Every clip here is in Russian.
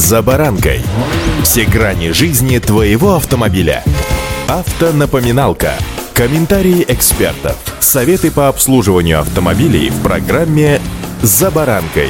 «За баранкой». Все грани жизни твоего автомобиля. Автонапоминалка. Комментарии экспертов. Советы по обслуживанию автомобилей в программе «За баранкой».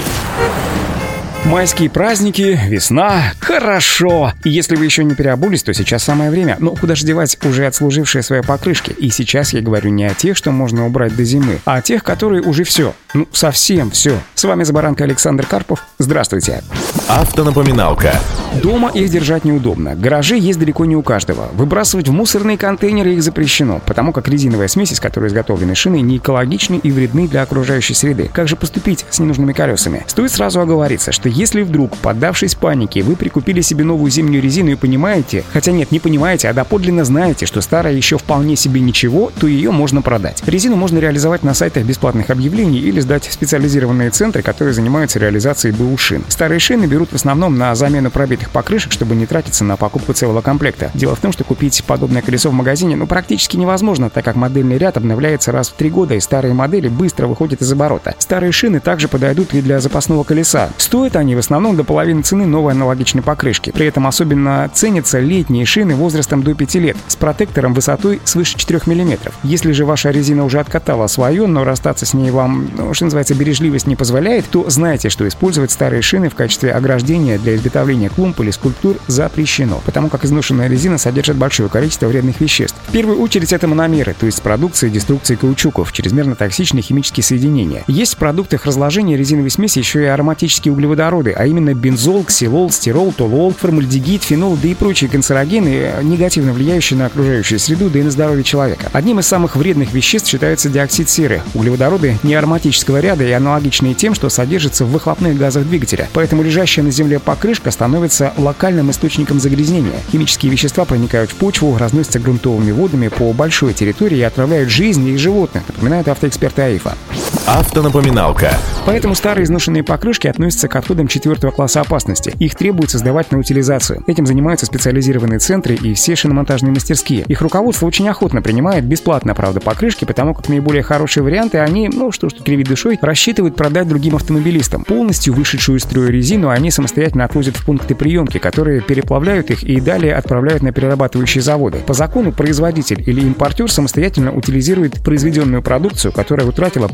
Майские праздники, весна, хорошо. И если вы еще не переобулись, то сейчас самое время. Но куда же девать уже отслужившие свои покрышки? И сейчас я говорю не о тех, что можно убрать до зимы, а о тех, которые уже все. Ну, совсем все. С вами Забаранка Александр Карпов. Здравствуйте. Автонапоминалка. Дома их держать неудобно. Гаражи есть далеко не у каждого. Выбрасывать в мусорные контейнеры их запрещено, потому как резиновая смесь, из которой изготовлены шины, не экологичны и вредны для окружающей среды. Как же поступить с ненужными колесами? Стоит сразу оговориться, что если вдруг, поддавшись панике, вы прикупили себе новую зимнюю резину и понимаете, хотя нет, не понимаете, а доподлинно знаете, что старая еще вполне себе ничего, то ее можно продать. Резину можно реализовать на сайтах бесплатных объявлений или сдать в специализированные центры, которые занимаются реализацией БУ шин. Старые шины берут в основном на замену пробитых покрышек, чтобы не тратиться на покупку целого комплекта. Дело в том, что купить подобное колесо в магазине ну практически невозможно, так как модельный ряд обновляется раз в три года, и старые модели быстро выходят из оборота. Старые шины также подойдут и для запасного колеса. Стоят они в основном до половины цены новой аналогичной покрышки. При этом особенно ценятся летние шины возрастом до 5 лет с протектором высотой свыше 4 мм. Если же ваша резина уже откатала свое, но расстаться с ней вам, ну, что называется, бережливость не позволяет, то знайте, что использовать старые шины в качестве ограждения для изготовления клумб или скульптур запрещено, потому как изношенная резина содержит большое количество вредных веществ. В первую очередь это мономеры, то есть продукция деструкции каучуков, чрезмерно токсичные химические соединения. Есть в продуктах разложения резиновой смеси еще и ароматические углеводороды, а именно бензол, ксилол, стирол, толуол, формальдегид, фенол, да и прочие канцерогены, негативно влияющие на окружающую среду, да и на здоровье человека. Одним из самых вредных веществ считается диоксид серы. Углеводороды неароматического ряда и аналогичные тем, что содержатся в выхлопных газах двигателя. Поэтому лежащая на земле покрышка становится локальным источником загрязнения. Химические вещества проникают в почву, разносятся грунтовыми водами по большой территории и отравляют жизни и животных, напоминают автоэксперты АИФа. Автонапоминалка. Поэтому старые изношенные покрышки относятся к отходам четвертого класса опасности. Их требуется сдавать на утилизацию. Этим занимаются специализированные центры и все шиномонтажные мастерские. Их руководство очень охотно принимает бесплатно, правда, покрышки, потому как наиболее хорошие варианты они, ну что ж тут кривить душой, рассчитывают продать другим автомобилистам. Полностью вышедшую из строя резину они самостоятельно отвозят в пункты приемки, которые переплавляют их и далее отправляют на перерабатывающие заводы. По закону производитель или импортер самостоятельно утилизирует произведенную продукцию, которая утратила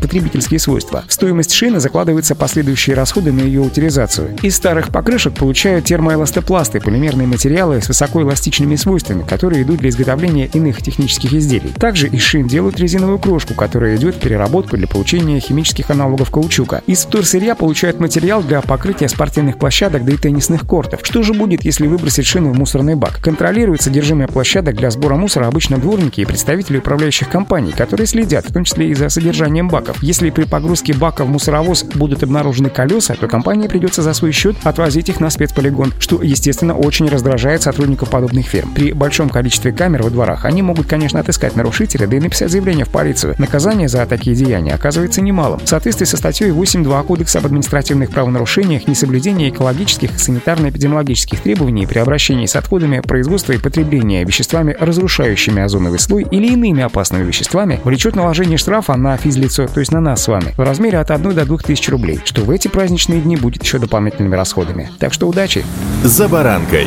потребительские свойства. В стоимость шины закладываются последующие расходы на ее утилизацию. Из старых покрышек получают термоэластопласты, полимерные материалы с высокоэластичными свойствами, которые идут для изготовления иных технических изделий. Также из шин делают резиновую крошку, которая идет в переработку для получения химических аналогов каучука. Из вторсырья получают материал для покрытия спортивных площадок да и теннисных кортов. Что же будет, если выбросить шину в мусорный бак? Контролирует содержимое площадок для сбора мусора обычно дворники и представители управляющих компаний, которые следят, в том числе и за содержанием баков. Если при погрузке бака в мусоровоз будут обнаружены колеса, то компании придется за свой счет отвозить их на спецполигон, что, естественно, очень раздражает сотрудников подобных фирм. При большом количестве камер во дворах они могут, конечно, отыскать нарушителя, да и написать заявление в полицию. Наказание за такие деяния оказывается немалым. В соответствии со статьей 8.2 Кодекса об административных правонарушениях, несоблюдение экологических, санитарно-эпидемиологических требований при обращении с отходами производства и потребления веществами, разрушающими озоновый слой или иными опасными веществами, влечет наложение штрафа на физлицо, то есть на с вами, в размере от 1 до 2 тысяч рублей, что в эти праздничные дни будет еще дополнительными расходами. Так что удачи! За баранкой.